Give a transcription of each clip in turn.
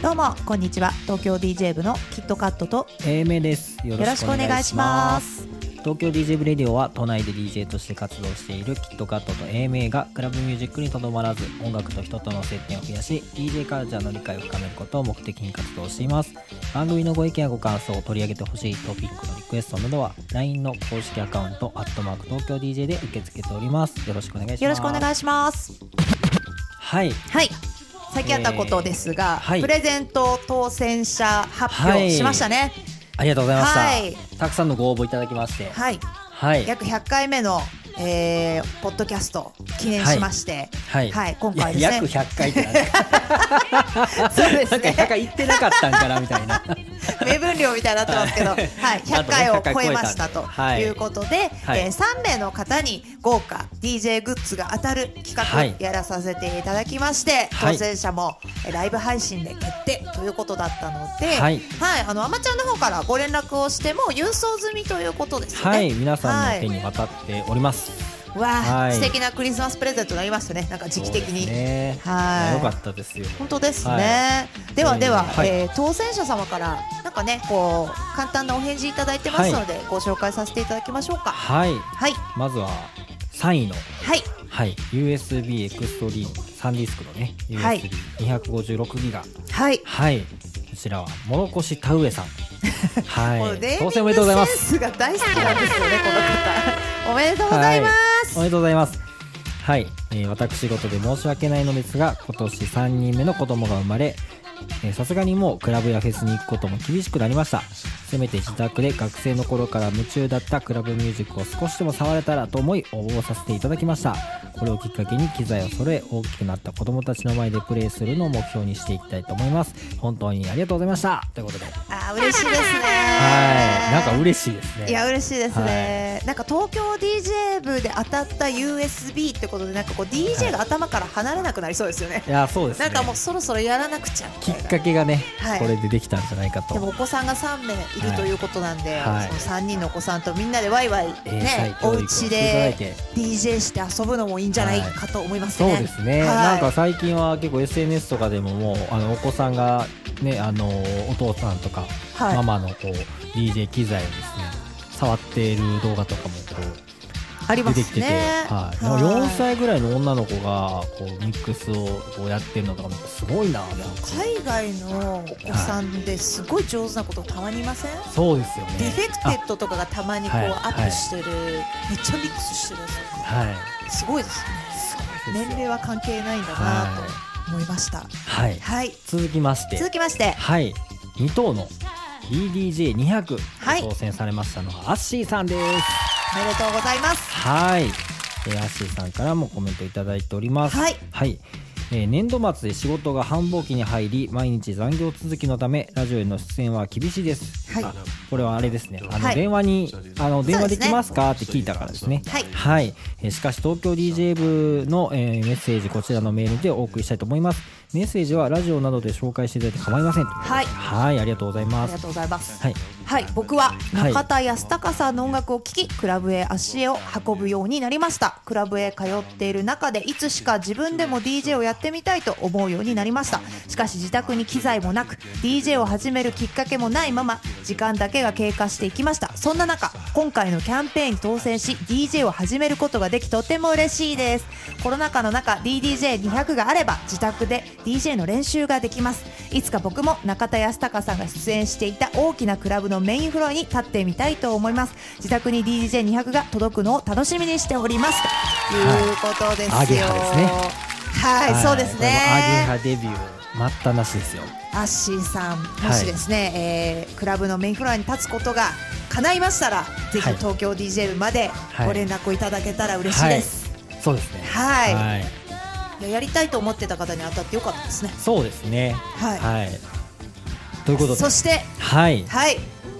どうもこんにちは。東京 DJ 部のキットカットと英明です。よよろしくお願いします東京 DJ ブレディオは都内で DJ として活動しているキットカットと英明がクラブミュージックにとどまらず音楽と人との接点を増やし DJ カルチャーの理解を深めることを目的に活動しています番組のご意見やご感想を取り上げてほしいトピックのリクエストなどは LINE の公式アカウント「アットマーク東京 DJ」で受け付けております。よろしくお願いします。よろしくお願いしますはいはい。最近あったことですが、えーはい。プレゼント当選者発表しましたねありがとうございました、はい。たくさんのご応募いただきまして。はい、はい。約100回目の、えー、ポッドキャスト記念しまして。はい、はい。今回ですね。約100回ってな そうですなんか100ね回行ってなかったんかなみたいな。目分量みたいになってますけど、はい、100回を超えましたとはい。いうことで、はい。えー3名の方に豪華 DJ グッズが当たる企はい。画やらさせていただきまして、はい。当選者もえーライブ配信で決定ということだったので、はい。あのアマちゃんの方からご連絡をしても郵送済みということですね。はい。皆さんの手に渡っております、わあ、はい。素敵なクリスマスプレゼントになりましたね。なんか時期的に。ね。はい。やよかったですよ。本当ですね。はではでは、えい。えー当選者様からなんかねこう簡単なお返事いただいてますので、ご紹介させていただきましょうか。はい。はい。まずは3位のはい。はい。USB エクストリーム3ディスクのねはい。USB256 ギガ。はい。はい。こちらはもろこし田植えさん はい当選おめでとうございますセンスが大好きなんですよねこの方。おめでとうございます。おめでとうございます。はい、えー私事で申し訳ないのですが、今年3人目の子供が生まれ、えーさすがにもうクラブやフェスに行くことも厳しくなりました。せめて自宅で学生の頃から夢中だったクラブミュージックを少しでも触れたらと思い応募させていただきました。これをきっかけに機材を揃え大きくなった子供たちの前でプレイするのを目標にしていきたいと思います。本当にありがとうございました。ということで、はい、あー嬉しいですね。なんか嬉しいですね。いや嬉しいですね、なんか東京 DJ 部で当たった USB ってことでなんかこう DJ が頭から離れなくなりそうですよね、いや、そうですね。なんかもうそろそろやらなくちゃみきっかけがね、はい。これでできたんじゃないかと。でもお子さんが3名いるということなんで、はい。その3人のお子さんとみんなでワイワイ、英ね才、お教育をしてい家でて DJ して遊ぶのもいいんじゃないかと思いますそうね。ですね、はい。なんか最近は結構 SNS とかでももうあのお子さんがねあのお父さんとか、はい。ママのこう DJ 機材をですね触っている動画とかもこありますう出てきてて、ね。はい。はい。4歳ぐらいの女の子がこうミックスをこうやってるのとかすごいな海外のお子さんですごい上手なことたまにいません、そうですよね。ディフェクテッドとかがたまにこうはい。アップしてる、めっちゃミックスしてるやつとか。はい。すごいですね。年齢は関係ないんだなと思いました。はい。はい。続きまして。続きまして、はい。2等の EDJ200 はい。当選されましたのはアッシーさんですおめでとうございます。はい、えー、アッシーさんからもコメントいただいております。はい、えー年度末で仕事が繁忙期に入り毎日残業続きのためラジオへの出演は厳しいです、はい。あこれはあれですね。あの、はい。電話にあの電話できますか？って聞いたからですね。はい。えーしかし東京 DJ 部の、えーメッセージこちらのメールでお送りしたいと思いますメッセージはラジオなどで紹介していただいて構いませんはいはいありがとうございますありがとうございます。はいはい、僕ははい中田康隆さんの音楽を聴き、クラブへ足を運ぶようになりました。クラブへ通っている中で、いつしか自分でも DJ をやってみたいと思うようになりました。しかし自宅に機材もなく、DJ を始めるきっかけもないまま、時間だけが経過していきました。そんな中、今回のキャンペーンに当選し、DJ を始めることができ、とても嬉しいです。コロナ禍の中、DDJ200 があれば、自宅で DJ の練習ができます。いつか僕も中田康隆さんが出演していた大きなクラブのメインフロアに立ってみたいと思います。自宅に DJ200 が届くのを楽しみにしております。ということですよ、アゲハですね。はい、そうですこれもアゲねハデビュー待ったなしですよ。アッシーさんもしですね、えークラブのメインフロアに立つことが叶いましたらぜひはい。東京 DJ 部まではいご連絡をいただけたら嬉しいです、そうですね。はい。はいいややりたいと思ってた方に当たってよかったですね。そうですね。はい。はい。ということで。そしてはい。はい。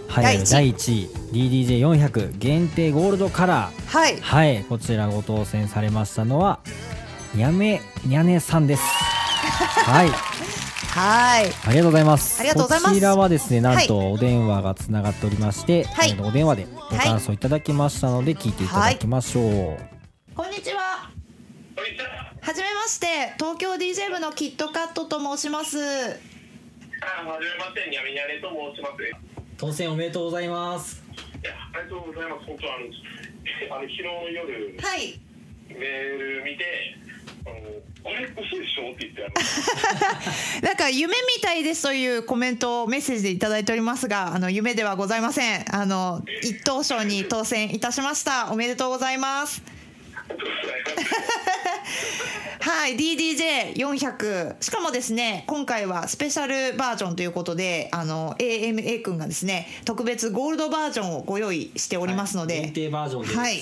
はい、第一第1位。DDJ400 限定ゴールドカラー。はい。はい。こちらご当選されましたのはにゃめにゃねさんです。はい。はい。ありがとうございます。ありがとうございます。こちらはですね、なんとはお電話がつながっておりまして、はい。えーお電話でご感想いただきましたので、聞いていただきましょう。こんにちは。こんにちは。はじめまして東京 DJ 部のキットカットと申しますあ、はじめまして、にゃみにゃねと申します。い当選おめでとうございます。や、ありがとうございます。本当あの、あの昨日の夜はいメール見て、あの、あれ嘘でしょって言ってあの。なんか夢みたいですというコメントをメッセージでいただいておりますがあの夢ではございませんあの一等賞に当選いたしましたおめでとうございますはい DDJ400 しかもですね今回はスペシャルバージョンということであの AMA 君がですね特別ゴールドバージョンをご用意しておりますので、限定バージョンです。はい。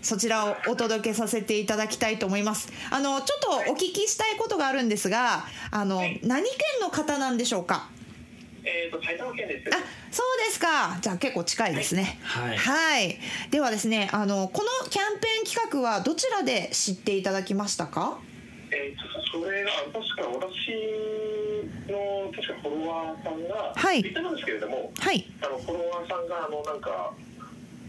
そちらをお届けさせていただきたいと思います。あのちょっとお聞きしたいことがあるんですが、あの何県の方なんでしょうか？えっと、埼玉県です。あ、そうですか。じゃあ結構近いですね。はいはい。ではですね、あのこのキャンペーン企画はどちらで知っていただきましたか？えっと、それが、確か私の、確かフォロワーさんが、はい言ってたんですけれども、はい。あの、フォロワーさんが、あの、なんか、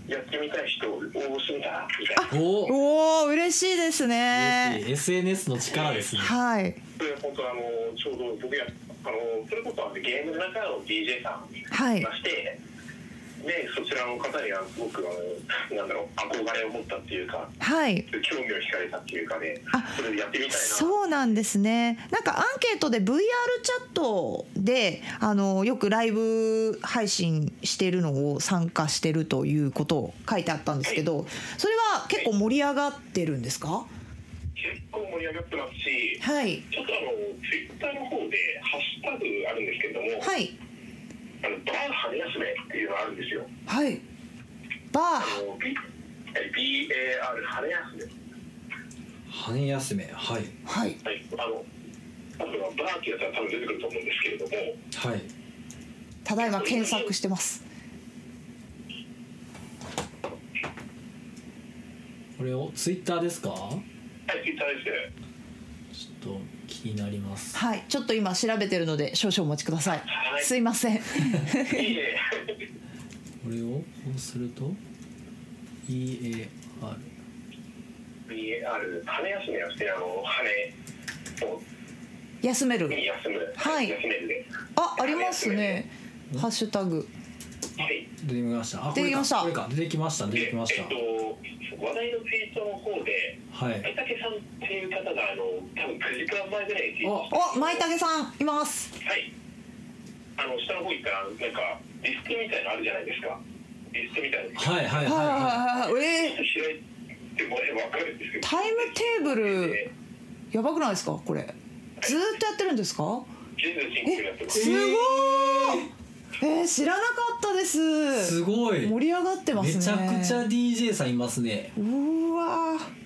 やってみたい人を応募してみたら、みたいな。おお。嬉しいですね。SNS の力ですね。はい。それ本当あのちょうど僕やあのそれこそあのゲームの中の DJ さんはいいまして、でそちらの方にはすごくあのなんだろう憧れを持ったっていうかはい。興味を惹かれたっていうかねあそれでやってみたいな。そうなんですね。なんかアンケートで VR チャットであのよくライブ配信してるのを参加してるということを書いてあったんですけどそれは結構盛り上がってるんですか？結構盛り上がってますしはいちょっとあのツイッターの方でハッシュタグあるんですけれども、はいあのバー羽休めっていうのがあるんですよはいバあーの B- BAR 羽休め羽休め。はい。はいはいあのあとはバーってやったら多分出てくると思うんですけれどもはい。ただいま検索してますこれをツイッターですか？はいツイッターですちょっと気になります。はいちょっと今調べてるので少々お待ちください。はい。すいません。いいえ。これをこうすると EAR BAR 羽休めをしてあの羽を。休める。に休む、はい。休めるで。あありますね。ハッシュタグはい。出てきました。あ、出てきました。出てきました。出てできました。えっ。と話題のツイートの方ではい。舞竹さんっていう方があの多分9時間前ぐらいにツイートしてお舞竹さんいます。はい。あの下の方行ったらなんかリストみたいのあるじゃないですか。リストみたいなはいはいはいはい。はいははいはいえー開いてもらえば分かるんですけどタイムテーブルでやばくないですかこれ。ずーっとやってるんですか？全然進行になってます。すごーい。えー、知らなかったです。い。すごい。盛り上がってますね。めちゃくちゃ DJ さんいますね。うーわー。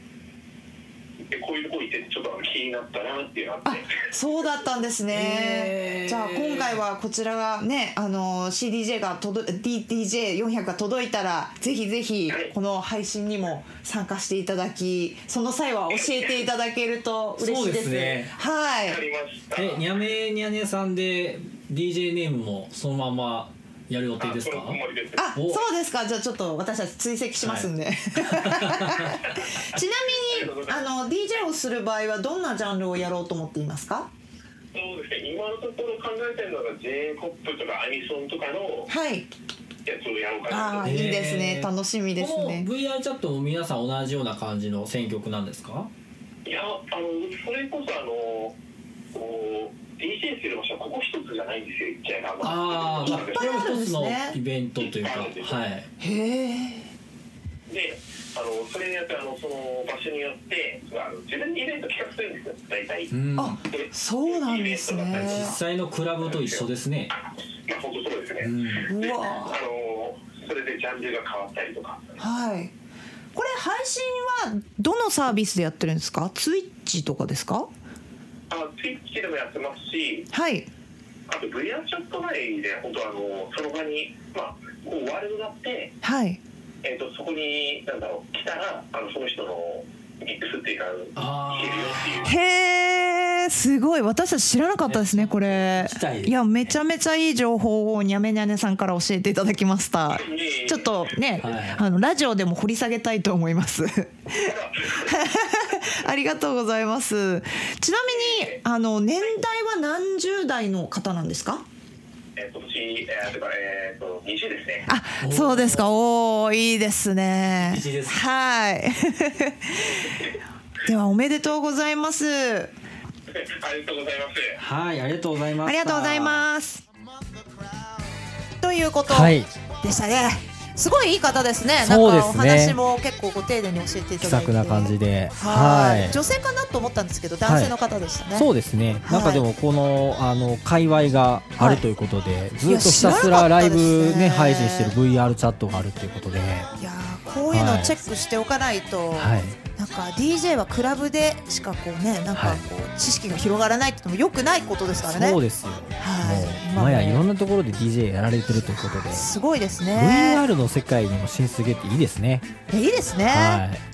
でこういうとこ行ってちょっとあの気になったなっていうのがああって。そうだったんですね、へー。じゃあ今回はこちらがねあの CDJ が届 DDJ400 が届いたらぜひぜひこの配信にも参加していただきその際は教えていただけると嬉しいです。そうですね。はい。わかりました。え、にゃめにゃねさんで DJ ネームもそのままやる予定ですか？あそうですか。じゃあちょっと私たち追跡しますんで、ちなみにあの DJ をする場合はどんなジャンルをやろうと思っていますか？そうですね。今のところ考えてるのが j コップとかアニソンとかのはい。やつをやろうかあなと。あいいですね。楽しみですこのね VR チャットも皆さん同じような感じの選曲なんですか？いやあのそれこそあのこう DJ する場所はここ一つじゃないんですよ言っちゃえばああ、いっぱいあるんですねこれも一つのイベントというか、はい。へえであのそれによってあのその場所によってあの自分でイベント企画するんですよ。大体、うん。あでそうなんですね。実際のクラブと一緒ですね。まあ本当そうですね、うん。うわ。あのそれでジャンルが変わったりとか。はい。これ配信はどのサービスでやってるんですか？ツイッチとかですか？あツイッチでもやってますしはい。あと VR チャット内で本当あのその場にまあこうワールドがあってはい。えー、とそこになんだろう来たらあのその人のミックスっていうかあー。聞けるよっていう。へえー、すごい。私たち知らなかったですねこれ。いやめちゃめちゃいい情報をにゃめにゃねさんから教えていただきました。ちょっとね、はい。あのラジオでも掘り下げたいと思います ありがとうございます。ちなみにあの年代は何十代の方なんですか？えー、今年、えー、とか、えー、と20ですね。あそうですか。おおいいですね。す。はい。ではおめでとうございます。ありがとうございます。はいありがとうございますありがとうございます。ということはい。でしたね、すごいいい方ですね。なんかお話も結構ご丁寧に教えてい気ただいて。さくな感じで。はい。女性かなと思ったんですけど男性の方でしたね、そうですね、はい。なんかでもこのあの界隈があるということで、ずっとひたすらライブね配信してる VR チャットがあるということで、いやーこういうのをチェックしておかないと、はい、なんか DJ はクラブでしかこうねなんかこう知識が広がらないってのも良くないことですからね。そうですよ、はい。もやいろんなところで DJ やられてるということで、すごいですね。VR の世界にも進出げっていいですね。いいですね、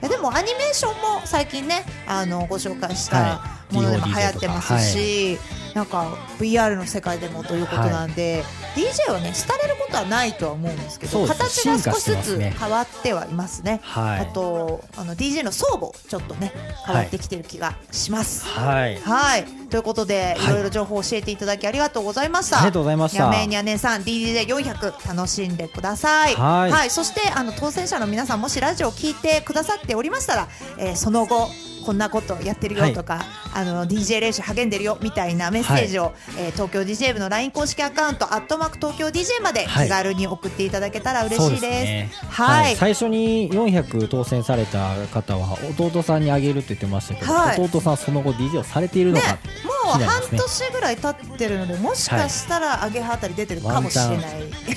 はい。でもアニメーションも最近ねあのご紹介したはい。ものでも流行ってますし、なんか VR の世界でもということなんで、DJ はね廃れることはないとは思うんですけど形が少しずつ変わってはいますね。はい。あとあの DJ の装備ちょっとね変わってきてる気がします。はい、はい、ということで、はい。いろいろ情報を教えていただきありがとうございました。ありがとうございました。やめにゃねさん DJ400 楽しんでください。はい。そしてあの当選者の皆さんもしラジオを聞いてくださっておりましたら、えーその後こんなことやってるよとか、あの DJ 練習励んでるよみたいなメッセージを、えー東京 DJ 部の LINE 公式アカウントアットマーク東京 DJ まではい。気軽に送っていただけたら嬉しいです。ね。はい。最初に400当選された方は弟さんにあげるって言ってましたけど、はい。弟さんその後 DJ をされているのねか、、もう半年ぐらい経ってるのでもしかしたらアゲハあたり出てるかもしれない。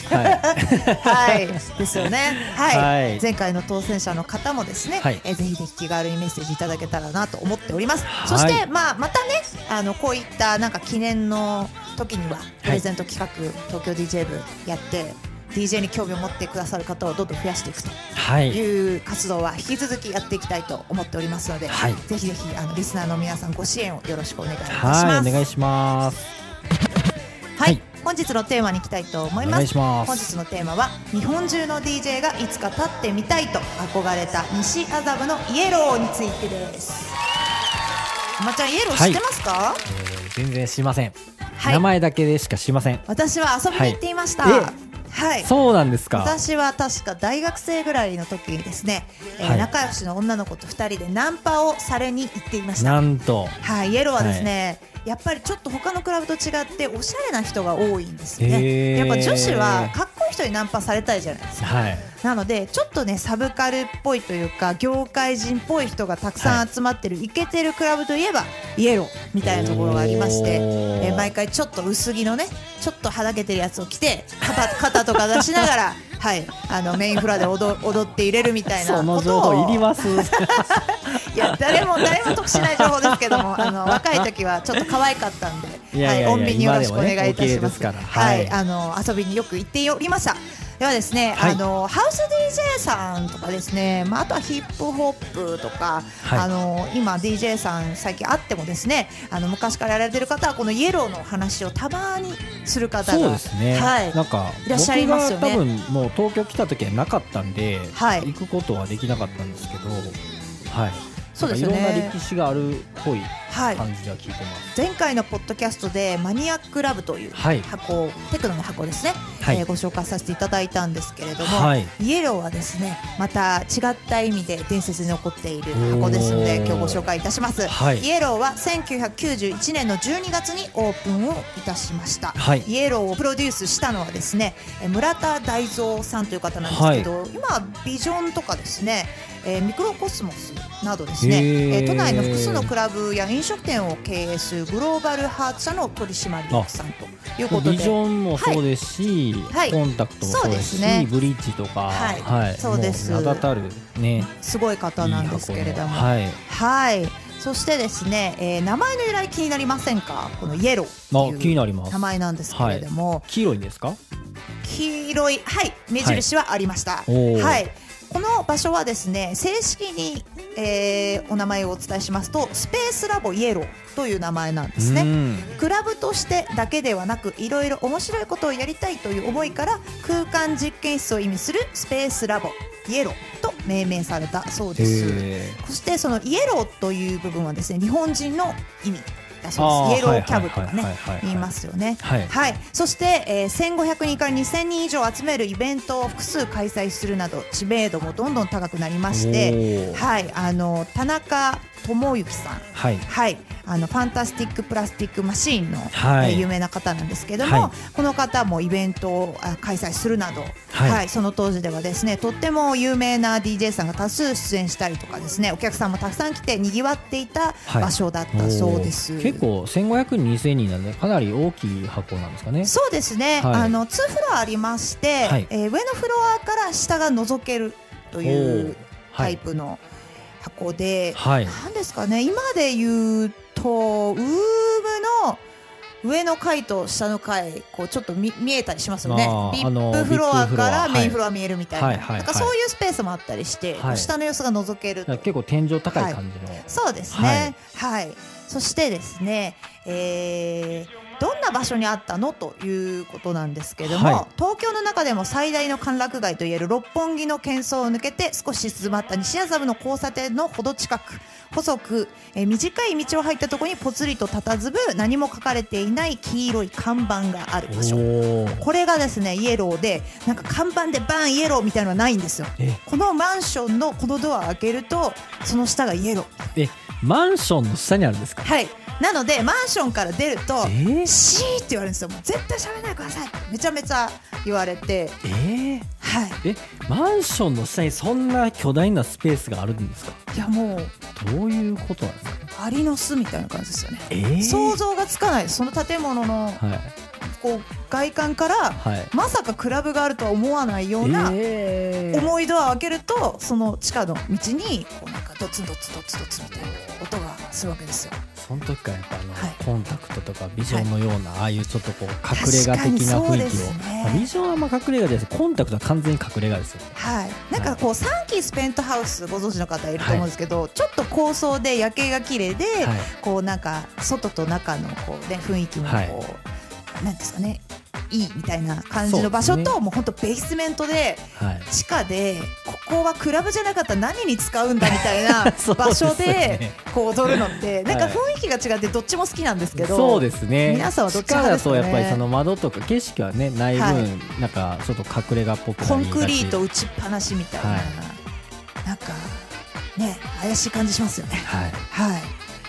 はい、はい、ですよね。はい、はい。前回の当選者の方もですね、はい。えーぜひぜひ気軽にメッセージいただけたらなと思っております。はいそして、まあ、またね、あの、こういったなんか記念の時には、プレゼント企画、東京 DJ 部やって。DJ に興味を持ってくださる方をどんどん増やしていくとはい、いう活動は引き続きやっていきたいと思っておりますので、はいぜひぜひあのリスナーの皆さんご支援をよろしくお願いいたしはい、ます。お願いします。はい、はい本日のテーマに行きたいと思いおます。本日のテーマは日本中の DJ がいつか立ってみたいと憧れた西麻布のイエローについてです。まちゃんイエロー知ってますか、えー全然知りません、はい。名前だけでしか知りません。私は遊びに行っていました。はいはい、そうなんですか。私は確か大学生ぐらいの時にですね、えーはい。仲良しの女の子と2人でナンパをされに行っていました。なんと、はい、イエローはですね、やっぱりちょっと他のクラブと違っておしゃれな人が多いんですよね。やっぱ女子はかっ人にナンパされたいじゃないですか。はい、なのでちょっとねサブカルっぽいというか業界人っぽい人がたくさん集まってるイケてるクラブといえばイエローみたいなところがありまして、えー毎回ちょっと薄着のねちょっとはだけてるやつを着て肩肩とか出しながらはい。あのメインフラで踊踊って入れるみたいなことを。報いります。いや誰も誰も得しない情報ですけども あの若い時はちょっと可愛かったんではい、穏便によろしくお願いいたしまですは、はいいあの遊びによく行っておりましたではですね、はい。あのハウス DJ さんとかですね、まあ、あとはヒップホップとか、はい。あの今 DJ さん最近あってもですねあの昔からやられてる方はこのイエローの話をたまにする方がそうですね。はい。なんかいらっしゃいますよね。多分もう東京来た時はなかったんで、はい。行くことはできなかったんですけど、はい。そうですよね。いろんな歴史があるっぽいはい。感じでは聞いてます。前回のポッドキャストでマニアックラブというはい。箱、テクノの箱ですね、はい。えーご紹介させていただいたんですけれども、はい。イエローはですねまた違った意味で伝説に残っている箱ですので今日ご紹介いたします、はい。イエローは1991年の12月にオープンをいたしました、はい。イエローをプロデュースしたのはですねえー村田大蔵さんという方なんですけど、今ビジョンとかですね、えーミクロコスモスなどですね、えー都内の複数のクラブや飲食店を経営するグローバルハーツ社の取締役さんということで。ビジョンもそうですし、はい。コンタクトもそうですし、ね。ブリッジとか、はい。そうです。も名だたるね、すごい方なんですけれども。いいはい。はい。そしてですね、えー名前の由来気になりませんか？このイエローあっていう気になります。名前なんですけれども、黄色いんですか？黄色い。はい。目印はありました、おー。はいこの場所はですね正式に、えーお名前をお伝えしますとスペースラボイエローという名前なんですね。うん。クラブとしてだけではなくいろいろ面白いことをやりたいという思いから空間実験室を意味するスペースラボイエローと命名されたそうです。へそしてそのイエローという部分はですね日本人の意味だそうあーですイエローキャブとかね言いますよね。はい。はい、そして、えー1500人から2000人以上集めるイベントを複数開催するなど知名度もどんどん高くなりましてはい。あの田中智之さん。はい。はい、あのファンタスティック・プラスティック・マシーンの、はい。えー有名な方なんですけども、はい。この方もイベントをあ開催するなど、はい。はい。その当時ではですねとっても有名な DJ さんが多数出演したりとかですねお客さんもたくさん来てにぎわっていたはい。場所だったそうです。結構1500人2000人なんでかなり大きい箱なんですかね。そうですね、はい。あの2フロアありまして、はい。えー上のフロアから下が覗けるというタイプの箱で、はい。なんですかね今で言うとウームの上の階と下の階こうちょっと見見えたりしますよね。ビップフロアからはい。メインフロア見えるみたいな,、はいはいはい。なんかそういうスペースもあったりして、はい。下の様子が覗けると。結構天井高い感じの、そうですね。はい、そしてですね、えーどんな場所にあったのということなんですけども、はい。東京の中でも最大の歓楽街といえる六本木の喧騒を抜けて少し静まった西麻布の交差点のほど近く細く、えー短い道を入ったところにぽつりと佇む何も書かれていない黄色い看板がある場所。これがですねイエローでなんか看板でバーンイエローみたいなのはないんですよ。え。このマンションのこのドアを開けるとその下がイエロー。えマンションの下にあるんですか？はい。なのでマンションから出るとえーシーって言われるんですよもう絶対喋らないでくださいってめちゃめちゃ言われてえー。はい。えマンションの下にそんな巨大なスペースがあるんですか？いやもうどういうことなんですか？アリの巣みたいな感じですよねえー。想像がつかない。その建物のはい。こう外観からはい。まさかクラブがあるとは思わないようなえー。重いドアを開けるとその地下の道にこうなんかドツンドツドツドツみたいな音がするわけですよその時からやっぱあの、はい。コンタクトとかビジョンのような、ああいうちょっとこう隠れ家的な雰囲気を、ね。まあビジョンはま隠れ家です。コンタクトは完全に隠れ家ですよ。ねはい、なんかこうサンキースペントハウスご存知の方いると思うんですけど、ちょっと高層で夜景が綺麗で、はい。こうなんか外と中のこうね雰囲気もこう、はい。なんですかねいいみたいな感じの場所と、そうですもう本当ベースメントではい。地下でここはクラブじゃなかったら何に使うんだみたいな 場所でこう踊るのってなんかはい雰囲気が違ってどっちも好きなんですけど、そうですね。皆さんはどっちかね？とやっぱりその窓とか景色はねない分、はい。なんかちょっと隠れ家っぽくなコンクリート打ちっぱなしみたいな、はい。なんかね怪しい感じしますよね。はい。はい。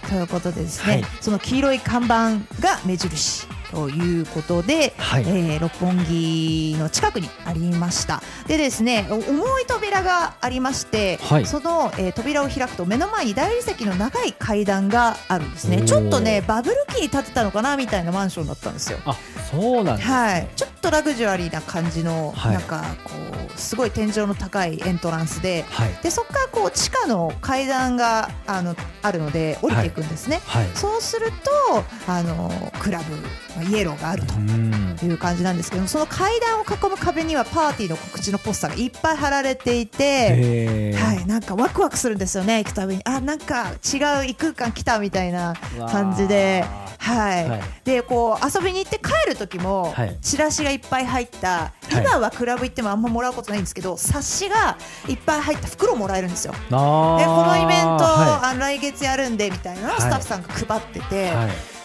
ということでですね、はい。その黄色い看板が目印ということで、はい。えー六本木の近くにありました。でですね、お重い扉がありまして、はい。その、えー扉を開くと目の前に大理石の長い階段があるんですね。ちょっとねバブル期に建てたのかなみたいなマンションだったんですよ。あそうなんね、はい、ちょっとラグジュアリーな感じの、はい。なんかこうすごい天井の高いエントランスで、はい。でそこからこう地下の階段があのあるので降りていくんですね。はい。そうするとあのクラブまあイエローがあるとうん。いう感じなんですけどその階段を囲む壁にはパーティーの告知のポスターがいっぱい貼られていて。はい、なんかワクワクするんですよね行くたびに。あなんか違う異空間来たみたいな感じで。わはい、はい。でこう遊びに行って帰る時も、はい。チラシがいっぱい入ったい。今はクラブ行ってもあんまもらうことないんですけど冊子がいっぱい入った袋もらえるんですよ。でこのイベント、はあの来月やるんでみたいなのをはい。スタッフさんが配ってて、いはい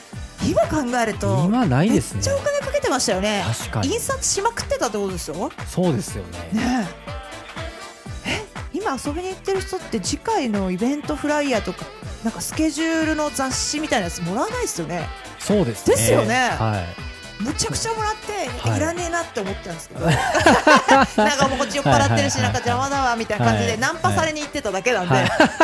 今考えると今ないですね。めっちゃお金かけてましたよね。確かに。印刷しまくってたってことですよ。そうですよね。ねえ。え今遊びに行ってる人って次回のイベントフライヤーとかなんかスケジュールの雑誌みたいなやつもらわないですよね。そうですね。ですよね。はいむちゃくちゃもらって、はい。い、らねえなって思ってたんですけど。なんかもうこっち酔っ払ってるしなんか邪魔だわみたいな感じではい。ナンパされに行ってただけなんで、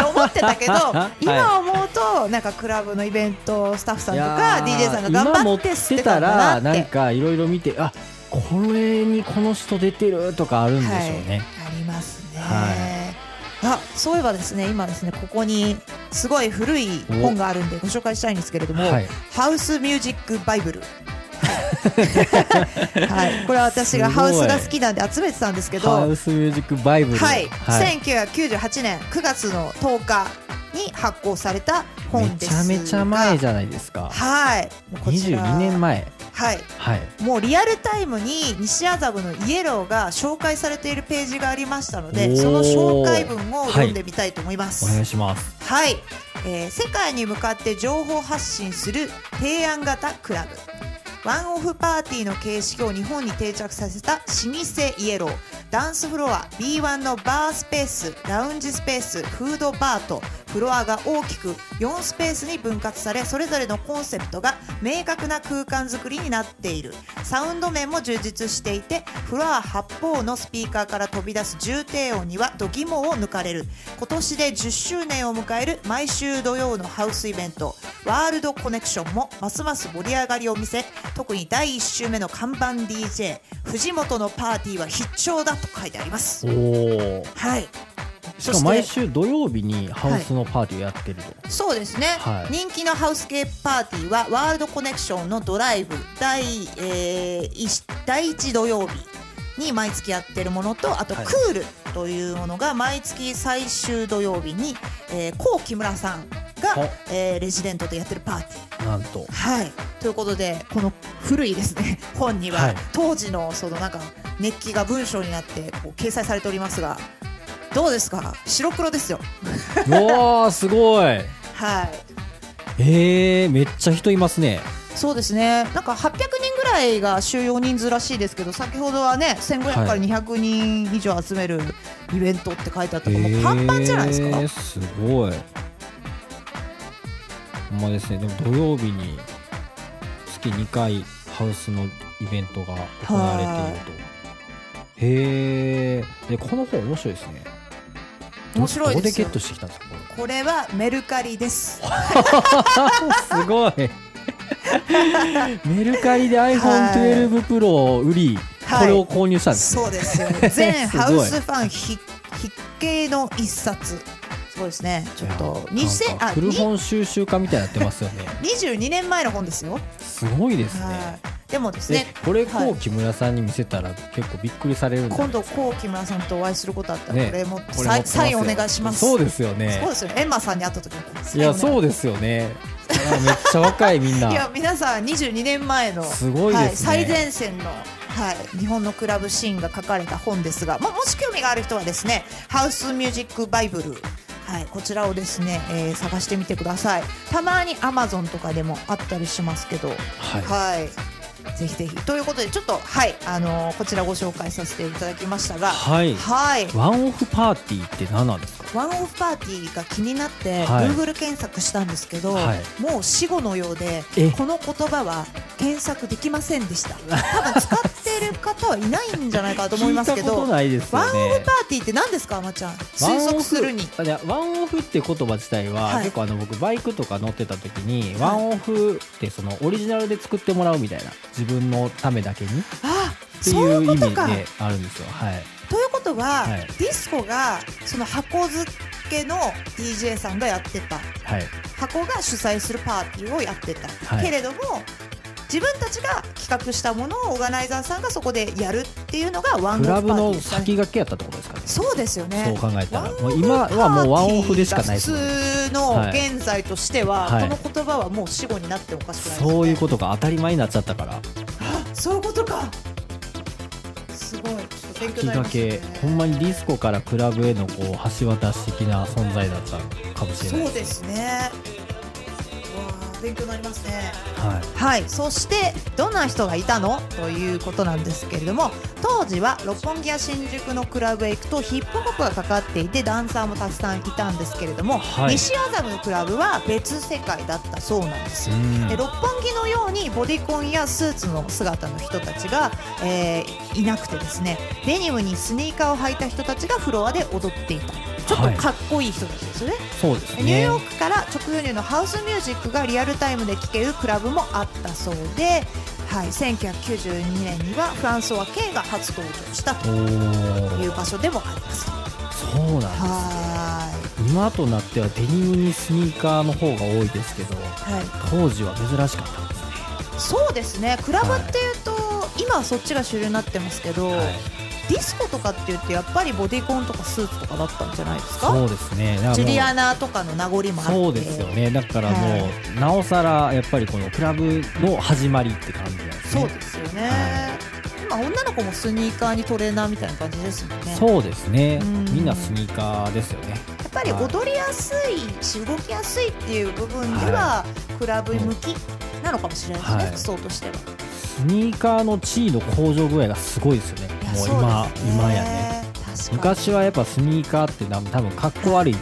思ってたけど、はい。今思うとなんかクラブのイベントスタッフさんといか DJ さんが頑張って捨てたらなんかいろいろ見てあこれにこの人出てるとかあるんでしょうね、はい、ありますね、はあそういえばですね今ですねここにすごい古い本があるんでご紹介したいんですけれども、はい。ハウスミュージックバイブル、はい。はい、これは私がハウスが好きなんで集めてたんですけどハウスミュージックバイブル。はい、はい。1998年9月の10日に発行された本めちですが。ゃめちゃ前じゃないですか。はい。もうこちら。22年前。はい。はい。もうリアルタイムに西麻布のイエローが紹介されているページがありましたのでその紹介文を読んでみたいと思います。お願いします。はい、えー世界に向かって情報発信する提案型クラブワンオフパーティーの形式を日本に定着させた老舗イエロー。ダンスフロア B1 のバースペースラウンジスペースフードバーとフロアが大きく4スペースに分割されそれぞれのコンセプトが明確な空間づくりになっている。サウンド面も充実していてフロア八方のスピーカーから飛び出す重低音には度肝を抜かれる。今年で10周年を迎える毎週土曜のハウスイベント。ワールドコネクションもますます盛り上がりを見せ特に第1週目の看板 DJ 藤本のパーティーは必聴だと書いてあります。はい。しかも毎週土曜日にハウスのパーティーをやってると、そうですね、はい。人気のハウス系パーティーはワールドコネクションのドライブ第,、えー一第1土曜日に毎月やってるものとあとはい。クールというものが毎月最終土曜日に、えー、コウ木村さんがお、えーレジデントでやってるパーティー。なんと。はい、ということでこの古いですね。本には、はい。当時のそのなんか熱気が文章になってこう掲載されておりますがどうですか？白黒ですよ。うわーすごい。はい。えー、めっちゃ人いますね。そうですね。なんか800人ぐらいが収容人数らしいですけど先ほどはね1500から200人以上集めるイベントって書いてあったから、もうパンパンじゃないですか、えーすごい。ほんまですね。でも土曜日に月2回ハウスのイベントが行われていると。へえでこの本面白いですね。ど面白いですこでゲットしてきたんですかここれはメルカリです。れ すごい メルカリで iPhone12 Pro を売り、はい。これを購入したんですね。そうですよ全 ハウスファン必必見の一冊そうですね。ちょっといや2000なんかあ古本収集家みたいになってますよね。に22年前の本ですよ、すごいですね、はい、でもですえねこれはい。こう木村さんに見せたら結構びっくりされるんじゃない今度こう木村さんとお会いすることあったらねこれもこれ持ってますよ。サインお願いします。そうですよね。そうですよエンマさんに会った時にいやそうでですよね。あめっちゃ若いみんな。いや皆さん22年前のすごいね。はい、最前線の、はい、日本のクラブシーンが書かれた本ですが、ももし興味がある人はですねハウスミュージックバイブルはい、こちらをですね、えー探してみてください。たまにアマゾンとかでもあったりしますけど。はい。はい。ぜひぜひ。ということでちょっとはいあのーこちらご紹介させていただきましたが。はい。はい。ワンオフパーティーって何なんですか？ワンオフパーティーが気になって、はい。Google 検索したんですけど、はい。もう死後のようでえ？この言葉は検索できませんでした。多分使ってる方はいないんじゃないかと思いますけどとないですよワンオフねパーティーって何ですかあまちゃん？推測するに。ワンオフいやワンオフって言葉自体は、はい。結構あの僕バイクとか乗ってた時に、ワンオフってそのオリジナルで作ってもらうみたいな自分のためだけに。っあてそういう意味いうことか。であるんですよ。はい。ということは、はい。ディスコがその箱付けの DJ さんがやってた。はい。箱が主催するパーティーをやってた、はい。けれども自分たちが企画したものをオーガナイザーさんがそこでやるっていうのがワンオフパーティクラブの先駆けやったってことですかね。そうですよね。そう考えたら。もう今はもうワンオフでしかないですね。通のはい現在としては、はい。この言葉はもう死後になってもおかしくないね。そういうことが当たり前になっちゃったから。あそういうことか。すごい。ちょっと勉強先駆ね。けほんまにディスコからクラブへのこう橋渡し的な存在だったかもしれないそうですね勉強になりますね。はい。はい、そしてどんな人がいたの？ということなんですけれども当時は六本木や新宿のクラブへ行くとヒップホップがかかっていてダンサーもたくさんいたんですけれども、はい。西麻布のクラブは別世界だったそうなんですよ。うん。で六本木のようにボディコンやスーツの姿の人たちが、えーいなくてですねデニムにスニーカーを履いた人たちがフロアで踊っていたちょっとかっこいい人たちですよね。そうですね。ニューヨークから直輸入のハウスミュージックがリアルタイムで聴けるクラブもあったそうで、はい、1992年にはフランソワ K が初登場したとおいうー場所でもありますと。そうなんですは今となってはデニムにスニーカーの方が多いですけどはい、当時は珍しかったんですね。そうですね。クラブっていうと、今はそっちが主流になってますけど、はいディスコとかって言ってやっぱりボディコンとかスーツとかだったんじゃないですか？そうですね。ジュリアナとかの名残もあってそうですよね。だからもう、なおさらやっぱりこのクラブの始まりって感じなんですね。そうですよね、は今女の子もスニーカーにトレーナーみたいな感じですもんね。そうですね。うん。みんなスニーカーですよね。やっぱり踊りやすいし動きやすいっていう部分では、クラブ向きなのかもしれないですね、はい。服装としては。スニーカーの地位の向上具合がすごいですよねもう今今やね。昔はやっぱスニーカーってな多分かっこ悪い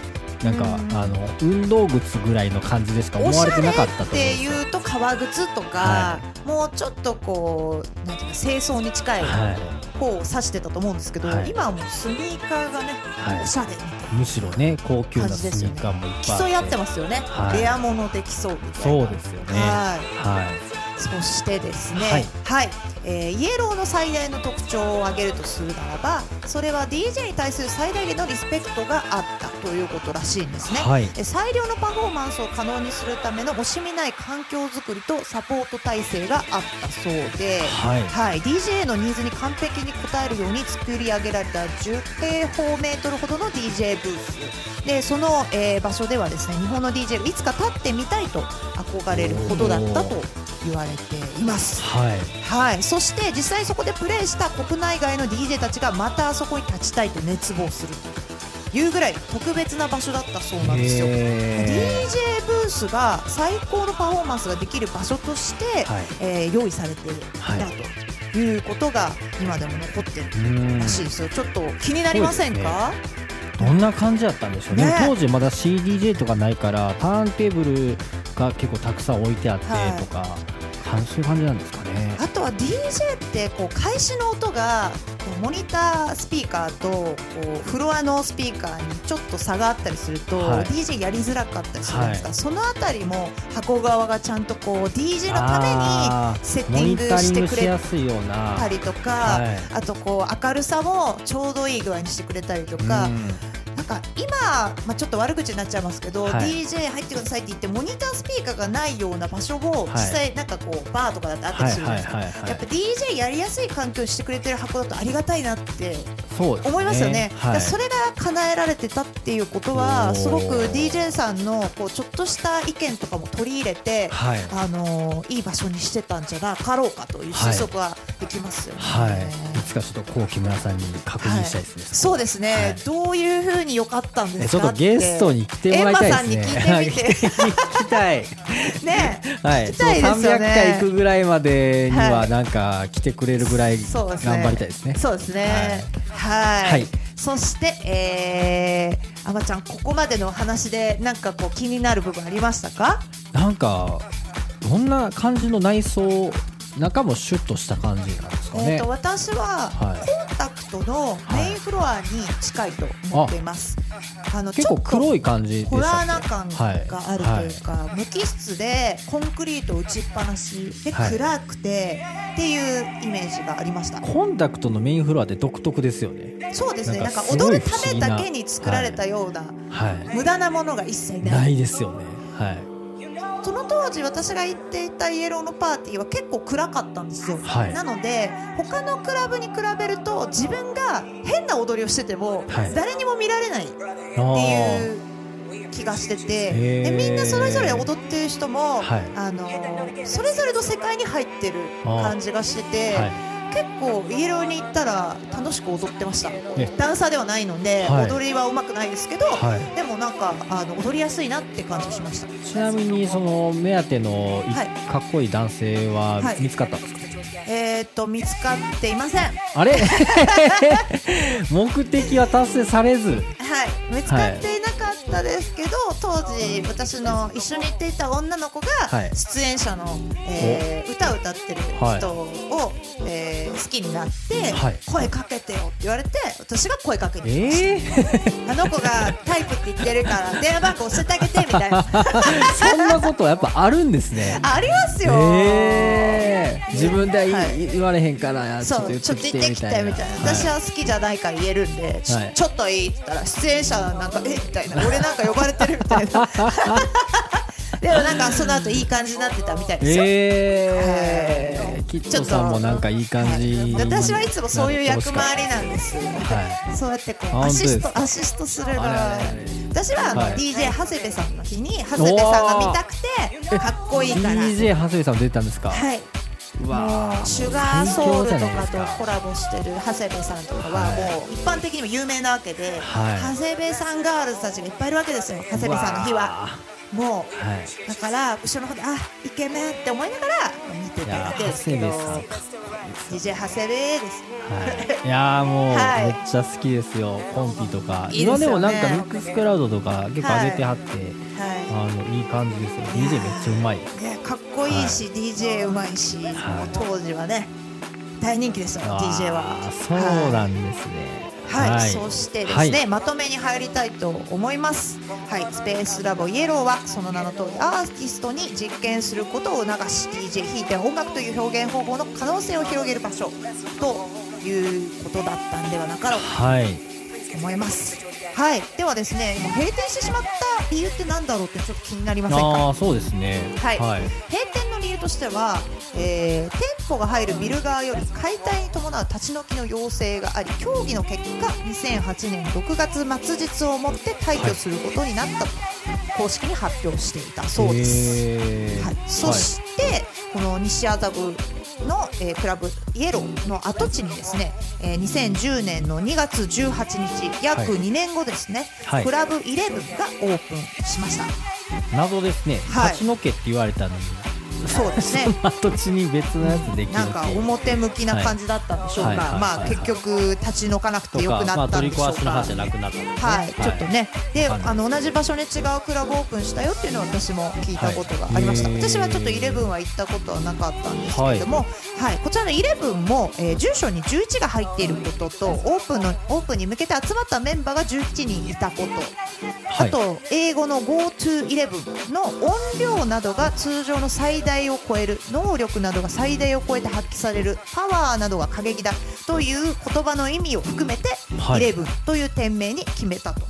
なんか、うんあの運動靴ぐらいの感じでしか思われてなかったとっていうと革靴とか、はもうちょっとこうなんていうか清掃に近いはい。方を指してたと思うんですけど、はい。今はもうスニーカーがね、はい。おしゃれみたいなむしろね高級なスニーカーもいっぱいあって。競い合ってますよね、はい。レアもので競うみたいな。そうですよね。はい。はいそしてですね、はい。はい。えーイエローの最大の特徴を挙げるとするならばそれは DJ に対する最大限のリスペクトがあったということらしいんですね、はい。えー最良のパフォーマンスを可能にするための惜しみない環境づくりとサポート体制があったそうで、はい。はい、DJ のニーズに完璧に応えるように作り上げられた10平方メートルほどの DJ ブース。でその、えー場所ではですね日本の DJ がいつか立ってみたいと憧れるほどだったと言われています。はい。はい、そして実際にそこでプレーした国内外の DJ たちがまたあそこに立ちたいと熱望するというぐらい特別な場所だったそうなんですよ。へ DJ ブースが最高のパフォーマンスができる場所として、はい。えー用意されていたはいということが今でも残ってるらしいですよ。ちょっと気になりませんか？どんな感じだったんでしょうね。ね。当時まだ CDJ とかないからターンテーブルが結構たくさん置いてあってはいとか、かそういう感じなんですかね。あとは DJ ってこう開始の音がモニタースピーカーとこうフロアのスピーカーにちょっと差があったりすると、はい。DJ やりづらかったりするんですが、はい。そのあたりも箱側がちゃんとこう DJ のためにセッティングしてくれたりとか、はいあとこう明るさもちょうどいい具合にしてくれたりとか、うんか今、まあ、ちょっと悪口になっちゃいますけど、はい。DJ 入ってくださいって言ってモニタースピーカーがないような場所をはい。実際なんかこうバーとかだってあったりするじゃないですか。やっぱ DJ やりやすい環境にしてくれてる箱だとありがたいなって思いますよね。はいそれが叶えられてたっていうことはすごく DJ さんのこうちょっとした意見とかも取り入れて、はいあのーいい場所にしてたんじゃなかろうかという推測はできますよね。はいいつかちょっとこう木村さんに確認したいですね、そうですね、はいどういうふうに良かったんですかねちょっとゲストに来てもらいたいですね。エンマさんに聞いてみて聞きたい。ねはい。聞きたいですよねそう300回行くぐらいまでにははいなんか来てくれるぐらい頑張りたいですね。そうですね。はい。はいそして、えー、あまちゃん、ここまでの話で、なんかこう気になる部分ありましたか？なんかどんな感じの内装中もシュッとした感じなんですかねえっ、と、。私は、はいコンタクトのメインフロアに近いと思っています。あの結構黒い。い感じホラーな感があるというか、無機質でコンクリート打ちっぱなしではい暗くてっていうイメージがありました。コンタクトのメインフロアって独特ですよね。そうですね。なんんか踊るためだけに作られたような、はい。無駄なものが一切ない。ないですよね。はい。その当時私が行っていたイエローのパーティーは結構暗かったんですよ、はい。なので他のクラブに比べると自分が変な踊りをしててもはい。誰にも見られないっていう気がしてて。でみんなそれぞれ踊ってる人も、はい。あのそれぞれの世界に入ってる感じがしてて、はい。結構イエローに行ったら楽しく踊ってました。え。ダンサーではないので、はい。踊りは上手くないですけど、はい。でもなんかあの踊りやすいなって感じしました。ちなみにその目当てのかっこいい男性ははい。見つかったんですか、えー、と見つかっていません。はあれ？目的は達成されず。い、見つかっていなかったですけど、当時私の一緒に行っていた女の子がはい。出演者の、えー歌を歌ってる人を、えー好きになって、はい。声かけてよって言われて私が声かけに行きましえー、た、あの子がタイプって言ってるから電話番号教えてあげてみたいな。そんなことやっぱあるんですね。ありますよ、えー、自分では言い、はい。言われへんからちょっと言ってそうちょっときてみたいな。言ってきてみたいな、私は好きじゃないから言えるんで、ちょっといいって言ったら出演者なんかえみたいな。俺なんか呼ばれてるみたいな。でもなんかその後いい感じになってたみたいですよ、えー、はい。キッドさんもなんかいい感じにはい私はいつもそういう役回りりなんです、はそうやってこあうアシストアシストするの私はあの、はい。DJ 長谷部さんの日に長谷部さんが見たくてかっこいいから。DJ 長谷部さん出たんですか、はい、シュガーソウルとかとコラボしてる長谷部さんとかははい。もう一般的にも有名なわけで、はい。長谷部さんガールズたちがいっぱいいるわけですよ長谷部さんの日は。もうはいだから後ろの方であイケメンって思いながらいや長谷部さん。DJ 長谷部です。はい、いやーもう、はい。めっちゃ好きですよ。コンピとか。今でもなんかミックスクラウドとか結構上げてはって、はあのいい感じですよ。DJ めっちゃうまい。い、ね、かっこいいし、DJ うまいし、もう当時はね大人気ですよ DJ は。そうなんですねはい、そしてですね、はい。まとめに入りたいと思います。はい、スペースラボイエローはその名の通りアーティストに実験することを促し DJ 弾いて音楽という表現方法の可能性を広げる場所ということだったんではなかろうはい。と思います。はい、ではですね、今閉店してしまった理由ってなんだろうってちょっと気になりませんか？ああそうですね。はい。はい、閉店の理由としては、えー店舗が入るビル側より解体に伴う立ち退きの要請があり協議の結果2008年6月末日をもって退去することになったと公式に発表していたそうです。はい、そして、この西麻布の、えークラブイエローの跡地にですね、えー2010年の2月18日約はい。2年後ですね、はい。クラブイレブンがオープンしました。謎ですね、はい。立ち退けって言われたのにそうですね。そ地に別のやつできるなんか表向きな感じだったんでしょうか、はい。はいまあはい。結局立ち退かなくてよくなったんでしょうか、まあ、なくなったはい、ちょっとね、で、あの同じ場所に違うクラブオープンしたよっていうのは私も聞いたことがありました。はい私はちょっとイレブンは行ったことはなかったんですけれども、はい、こちらのイレブンも、えー住所に11が入っていることと、オープンのオープンに向けて集まったメンバーが11人いたこと。はい。あと英語の GoToEleven の音量などが通常の最大を超える能力などが最大を超えて発揮されるパワーなどが過激だという言葉の意味を含めて、はい。Eleven という店名に決めたと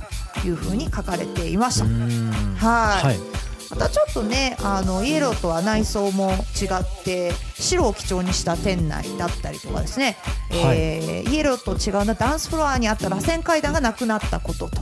いうふうに書かれていました。はい。はい。またちょっとねあのイエローとは内装も違って白を基調にした店内だったりとかですね、えーイエローと違うなダンスフロアにあった螺旋階段がなくなったことと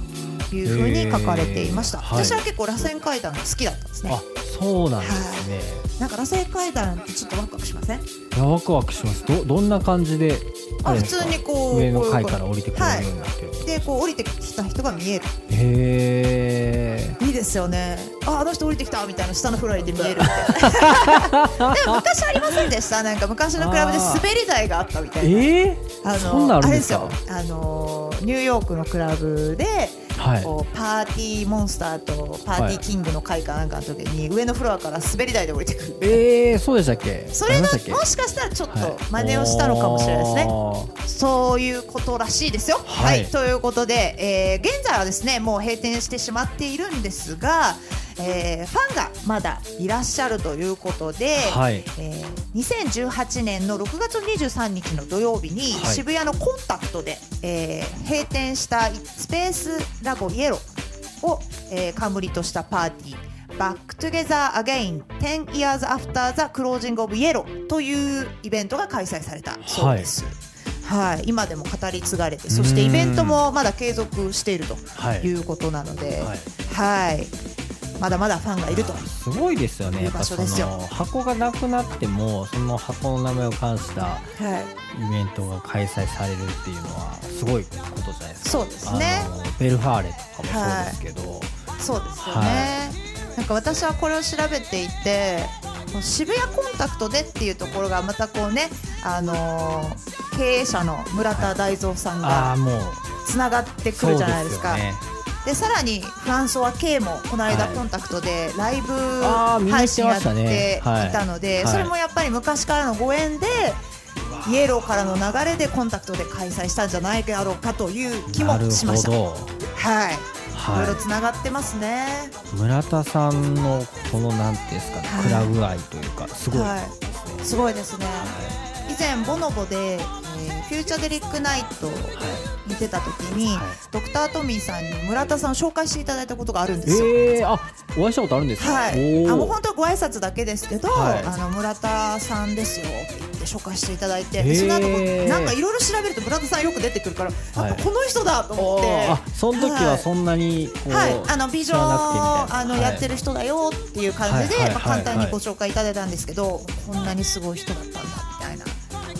いうふうに書かれていました、私は結構螺旋階段が好きだったんですね。あそうなんですね、なんか螺旋階段ってちょっとワクワクしません？いやワクワクします。どどんな感じであ普通にこう上の階から降りてくるようになってる、でこう降りてきた人が見える。へえいいですよね。ああの人降りてきたみたいな下のフロアで見えるみたいなでも昔ありませんでした？なんか昔のクラブで滑り台があったみたいな。えー、あそんなんあるんですか？れですよ。あのニューヨークのクラブで、はい。こうパーティーモンスターとパーティーキングの会かなんかの時に、上のフロアから滑り台で降りてくる。えー、そうでしたっけ？それがもしかしたらちょっとはい。真似をしたのかもしれないですね、おー。そういうことらしいですよ。は、はいい。ということで、えー現在はですねもう閉店してしまっているんですが、えーファンがまだいらっしゃるということで、はい。えー2018年の6月23日の土曜日にはい。渋谷のコンタクトで、えー閉店したスペースラボイエロを、えー冠としたパーティーバックトゥゲザーアゲイン10 years after the closing of yellow というイベントが開催されたそうです。はい、今でも語り継がれてそしてイベントもまだ継続しているとはい。いうことなので、はい。はい、まだまだファンがいると。すごいですよね。いい場所ですよ。の箱がなくなってもその箱の名前を冠したはい。イベントが開催されるっていうのはすごいことじゃないですか。そうですね。ベルファーレとかもそうですけど、そうですよね、なんか私はこれを調べていて渋谷コンタクトでっていうところがまたこうね、あのー経営者の村田大蔵さんがつながってくるじゃないですか。すよねでさらにフランソワ K もこの間はい。コンタクトでライブ配信やってはいいたので、はい。それもやっぱり昔からのご縁でイエローからの流れでコンタクトで開催したんじゃないだろうかという気もしました。ほど。はい、い。ろいろはつながってますね。い村田さんのこのなんていうんですかね、はい。クラブ愛というかすごいはい。ですごいですね。以前ボノボで、えーフューチャーデリックナイトに出た時に、はい。ドクタートミーさんに村田さんを紹介していただいたことがあるんですよ。えー、あお会いしたことあるんですか？はい、あもう本当ご挨拶だけですけど、はい。あの村田さんですよって言って紹介していただいて、へー。でその後なんかいろいろ調べると村田さんよく出てくるから、はい。やっぱこの人だと思って、あその時はそんなにはい、あの美女あの、はい。やってる人だよっていう感じで、まあ、簡単はい。にご紹介いただいたんですけど、こんなにすごい人だったんだ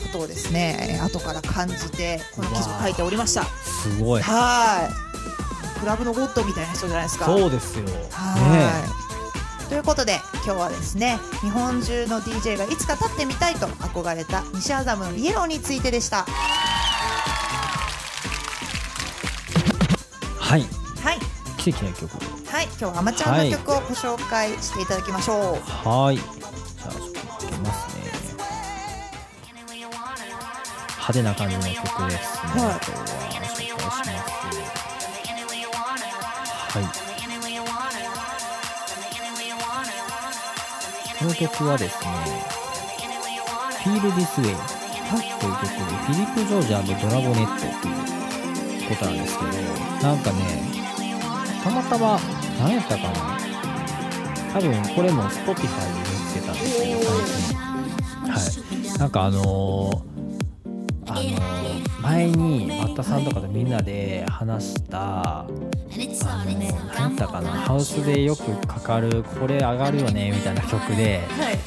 ことをですね後から感じてこの記事を書いておりました。すごい。はい。クラブのゴッドみたいな人じゃないですか。そうですよ。ねはい、ということで今日はですね日本中の DJ がいつか立ってみたいと憧れた西麻布のイエローについてでした。はい。はい。奇跡の曲。はい。今日はアマチュアの曲をご紹介していただきましょう、はい派手な感じの曲ですね、はい今日は紹介しますはいこの曲はですね「Feel This Way」という曲でフィリップ・ジョージアのドラゴネットということなんですけどなんかねたまたま何やったかな多分これも Spotify で見つけたんですけど最近。はい。なんかあの前にバッタさんとかとみんなで話したあのー何やったかなハウスでよくかかるこれ上がるよねみたいな曲ではい。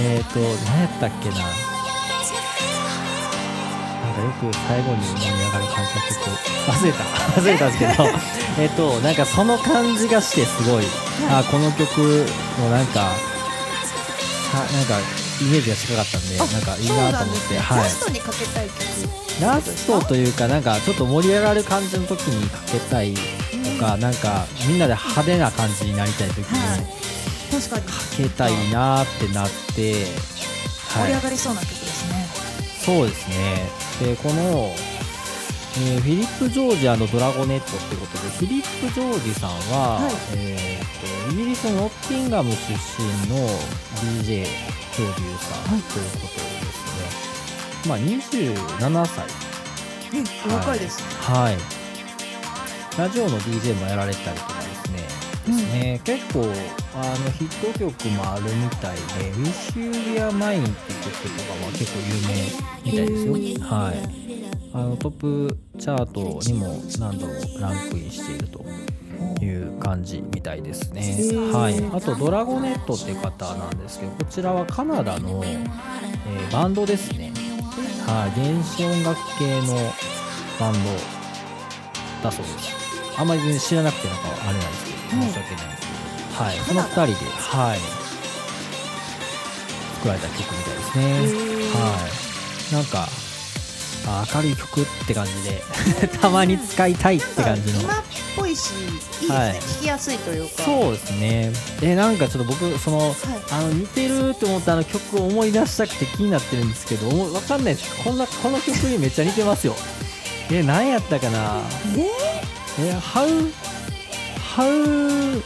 えっ、ー、と何やったっけな。なんかよく最後に盛り上がる感じの曲。忘れた。忘れたんですけど。えっとなんかその感じがしてすごい、あこの曲のなんかさなんかイメージが近かったんでなんかいいなと思ってはい。ラストにかけたい曲。ラストというかなんかちょっと盛り上がる感じの時にかけたいとか、なんかみんなで派手な感じになりたい時にはい。確かに。かけたいなーってなって、盛り上がりそうな曲ですね、そうですね。で、この、えーフィリップ・ジョージドラゴネットってことで、フィリップ・ジョージさんは、はい。えーとイギリスのノッティンガム出身の DJ プロデューサーということですね。まあ、27歳。うん、若いですね、はい。ラジオの DJ もやられたりとかですね。ですね、結構あのヒット曲もあるみたいで「ウィッシュ・リア・マイン」っていう曲とかは結構有名みたいですよはいあのトップチャートにも何度もランクインしているという感じみたいですね。はい。あとドラゴネットって方なんですけどこちらはカナダの、えーバンドですね。はい。電子音楽系のバンドだそうです。あんまり全然知らなくてなんかあれなんですけど申し訳ないんですけど、はい。その2人ではい。作られた曲みたいですね。はい。なんかあ明るい曲って感じで。たまに使いたいって感じの。今っぽいしいいですね、はい。聞きやすいというか。そうですね。えなんかちょっと僕その、い。あの似てるって思ったあの曲を思い出したくて気になってるんですけど思いわかんないですこんなこの曲にめっちゃ似てますよ。え何やったかな？え？How? How?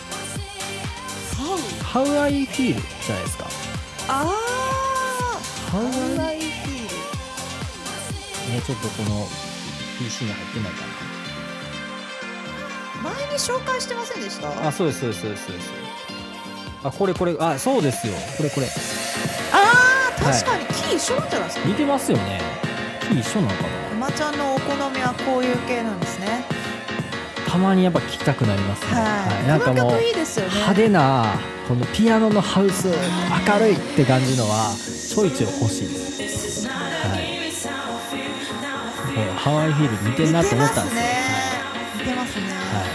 How I Feel じゃないですか。あ How あ I イフィーねちょっとこの PC に入ってないかル前に紹介してませんでした？なあそうですそうですそうです。そうですあこれこれあそうですよ。これこれ。あーはい確かにキー一緒なんじゃないですか、似てますよね。キー一緒なのかな。馬ちゃんのお好みはこういう系なんですね。たまにやっぱ聴きたくなりますね、はい、なんかもうこの曲いいですよね。派手なこのピアノのハウス明るいって感じのはちょいちょい欲しいですハワイヒール似てんなと思ったんですよ。似てますね。はい、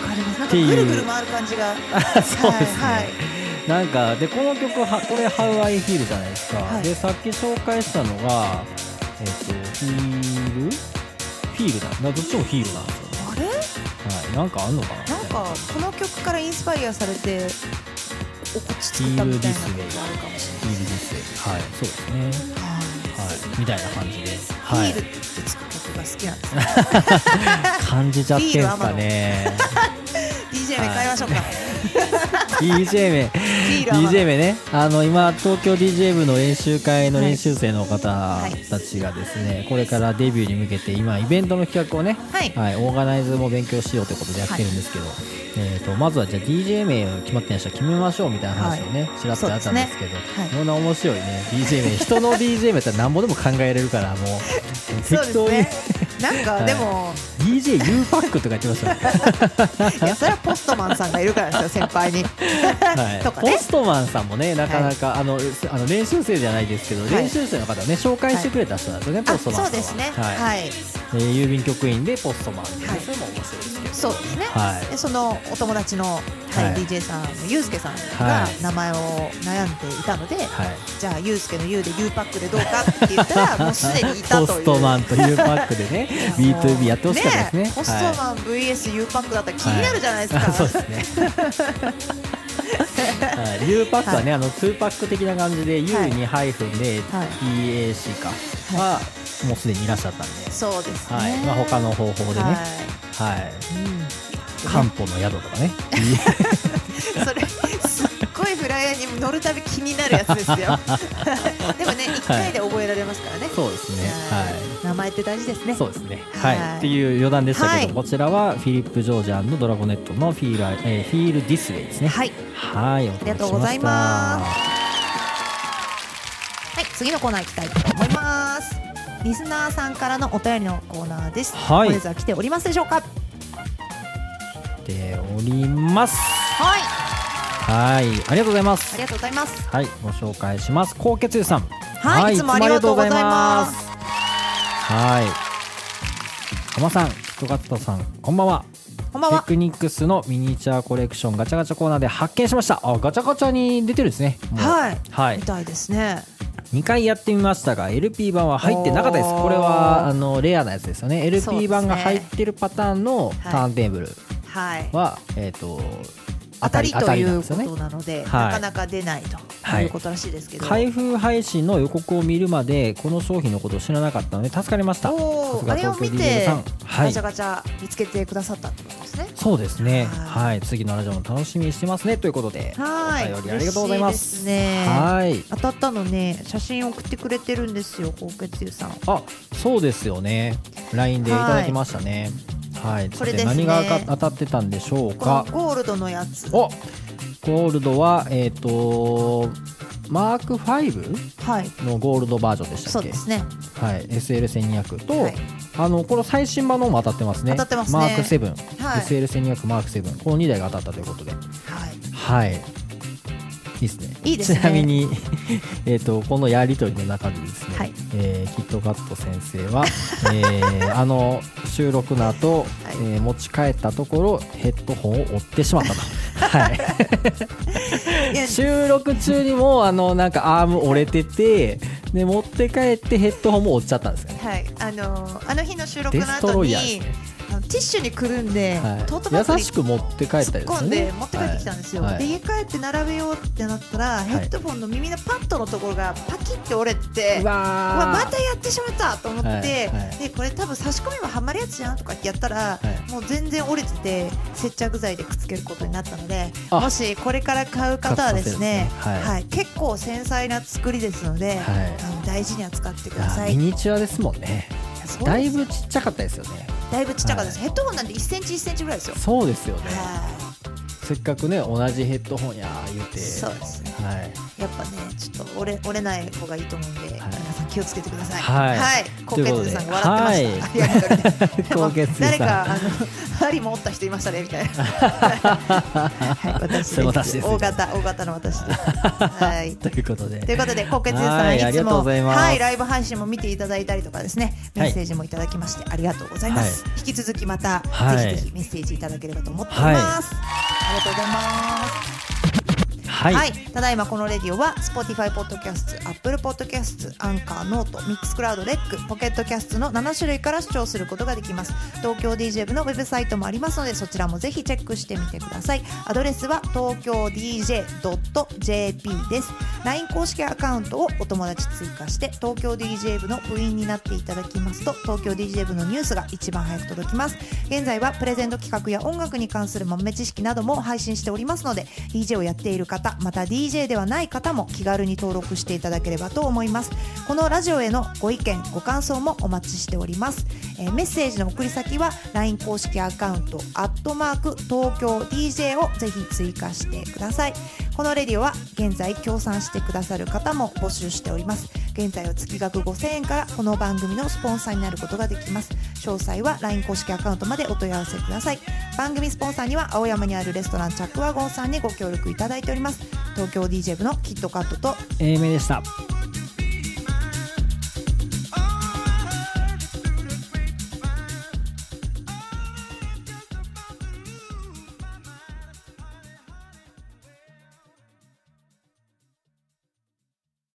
わかりまぐるぐる回る感じが。はい、そうですね、はいはい。なんかでこの曲はこれハワイヒールじゃないですか、はい。でさっき紹介したのがえっ、とヒール？フィールだ。などっちもヒールなんですよあれ？はい、なんかあんのかな？なんかこの曲からインスパイアされておこっち作ったみたいなことがあるかもしヒールですねはい。そうですね。れない。はい。みたいな感じでは、はい。いビールってつく曲が好きなんですね感じちゃってんすかね。DJ 名変えましょうか、DJ 名。ールはまだ DJ 名ね。あの今東京 DJ 部の練習会の練習生の方いたちがですね、これからデビューに向けて今イベントの企画をね、はい。オーガナイズも勉強しようということでやってるんですけど、えー、とまずはじゃあ DJ 名決まってない人は決めましょうみたいな話をね、ちらっとやったんですけどい。こんな面白いね DJ 名。人の DJ 名やったらなんぼでも考えれるからもう。適当に、ねなんかでも、DJU パックとか言ってましたねいやそれはポストマンさんがいるからですよ先輩に。はい。とかね。ポストマンさんもねなかなか、あのあの練習生じゃないですけど、はい。練習生の方をね紹介してくれた人なんですよね、あポストマンさんは。そうですね。はい。はい、えー郵便局員でポストマン。はい。それも面白いですけどそうですね、はいでそのお友達の、はいはい。DJ さんのゆうすけさんはがい名前を悩んでいたので、はい。じゃあゆうすけの U で U パックでどうかって言ったらもうすでにいたという。ポストマンと U パックでね B2B やってほしかったですね。ポストマン VS U パックだったら気になるじゃないですか、はい。あそうですね。はい。U パックはね、あの2パック的な感じで U はい。にハイフンではい。EAC かはもうすでにいらっしゃったんで、そうですね、はい。まあ、他の方法でね、はい。はい、うん。漢方の宿とかね。それごいフライヤーに乗るたび気になるやつですよ。でもね一回で覚えられますからね、そうですね。はい。名前って大事ですね。そうですね。ははい。い。っていう余談でしたけど、はい。こちらはフィリップ・ジョージャンのドラゴネットのフィーラー、えーフィール・ディスウェイですね。はい。はい。ありがとうございます。はい。次のコーナー行きたいと思います。リスナーさんからのお便りのコーナーです。はい。本日は来ておりますでしょうか？でおります。はいはい。ありがとうございますあり。がとうございますはい。ご紹介します。高血流さん。はいいつもありがとうございますいつもありがとうございますはい。浜さん、人型さん、こんばんは。こんばんはテクニックスのミニチュアコレクションガチャガチャコーナーで発見しました。あ、ガチャガチャに出てるんですね。はいはいみ。たいですね2回やってみましたが LP 版は入ってなかったですこれはあのレアなやつですよね LP 版が入ってるパターンのターンテーブルはいは、えっ、と当たりということなので、はい。なかなか出ないとはい。いうことらしいですけど、開封配信の予告を見るまでこの商品のことを知らなかったので助かりました。あれを見てガチャガチャ見つけてくださったってことですね。そうですね。ははい。次のラジオも楽しみにしてますね。ということではい。お便りありがとうございます。ね。はい。当たったのね写真送ってくれてるんですよ高血流さん。あそうですよね。LINE でいただきましたね。はい、これですね。何が当たってたんでしょうか？ゴールドのやつ。おゴールドはえっ、とマーク5はい。のゴールドバージョンでしたっけ？そうですね。はい。SL1200 と、はい。あのこの最新版のも当たってますね。当たってますね。マーク7、はい。SL1200 マーク7この2台が当たったということで。はい。はいいいですねいいですねちなみに えっとこのやり取りの中でですね、はいえーキットカット先生は、えーあの収録の後、はいえー持ち帰ったところヘッドホンを折ってしまったと。はい収録中にもあのなんかアーム折れててで持って帰ってヘッドホンも折っちゃったんですよね。はいあのーあの日の収録の後にね。ティッシュにくるんで、はい。トートバッグに優しく持って帰ったりです突っ込んね。で持って帰ってきたんですよ、はい。はい。で家帰って並べようってなったら、ヘッドフォンの耳のパッドのところがパキって折れててううわわーまたやってしまったと思って、はい。はい。でこれ多分差し込めばはまるやつじゃんとかってやったら、はい。もう全然折れてて接着剤でくっつけることになったのであ。もしこれから買う方はですねはい。結構繊細な作りですので、はい。あの大事に扱ってくださ。い。ミニチュアですもんね。だいぶちっちゃかったですよね。だいぶちっちゃかったです、はいヘッドホンなんて1センチ1センチぐらいですよ。そうですよね。はせっかくね同じヘッドホンや言うて。い、そうですね。はい。やっぱね、ちょっと折れ折れない方がいいと思うんで、皆さん気をつけてください。はい高血流さんが笑ってました。ありがとうございます。高血流さん誰かあの 針も折った人いましたねみたいな。はい、私です。大型大型の私です。はい。ということで。ということで、高血流さんはいつもはいライブ配信も見ていただいたりとかですね、はいメッセージもいただきましてありがとうございます。は引き続きまた、はいぜひぜひメッセージいただければと思っております。ありがとうございます。はい。はい、ただいまこのレディオは Spotify ポッドキャスト、Apple ポッドキャスト、 Anchor、note、Mixcloud、レック、 Pocket Casts の7種類から視聴することができます。東京 DJ 部のウェブサイトもありますので、そちらもぜひチェックしてみてください。アドレスは東京 DJ.jp です。LINE 公式アカウントをお友達追加して、東京 DJ 部の部員になっていただきますと、東京 DJ 部のニュースが一番早く届きます。現在はプレゼント企画や音楽に関する豆知識なども配信しておりますので DJ をやっている方また DJ ではない方も気軽に登録していただければと思います。このラジオへのご意見ご感想もお待ちしております、えーメッセージの送り先は LINE 公式アカウント「アットマーク東京 DJ」をぜひ追加してください。このレディオは現在協賛してくださる方も募集しております。現在は月額5000円からこの番組のスポンサーになることができます。詳細は LINE 公式アカウントまでお問い合わせください。番組スポンサーには青山にあるレストランチャックワゴンさんにご協力いただいております。東京 DJ 部のキットカットと A 名でした。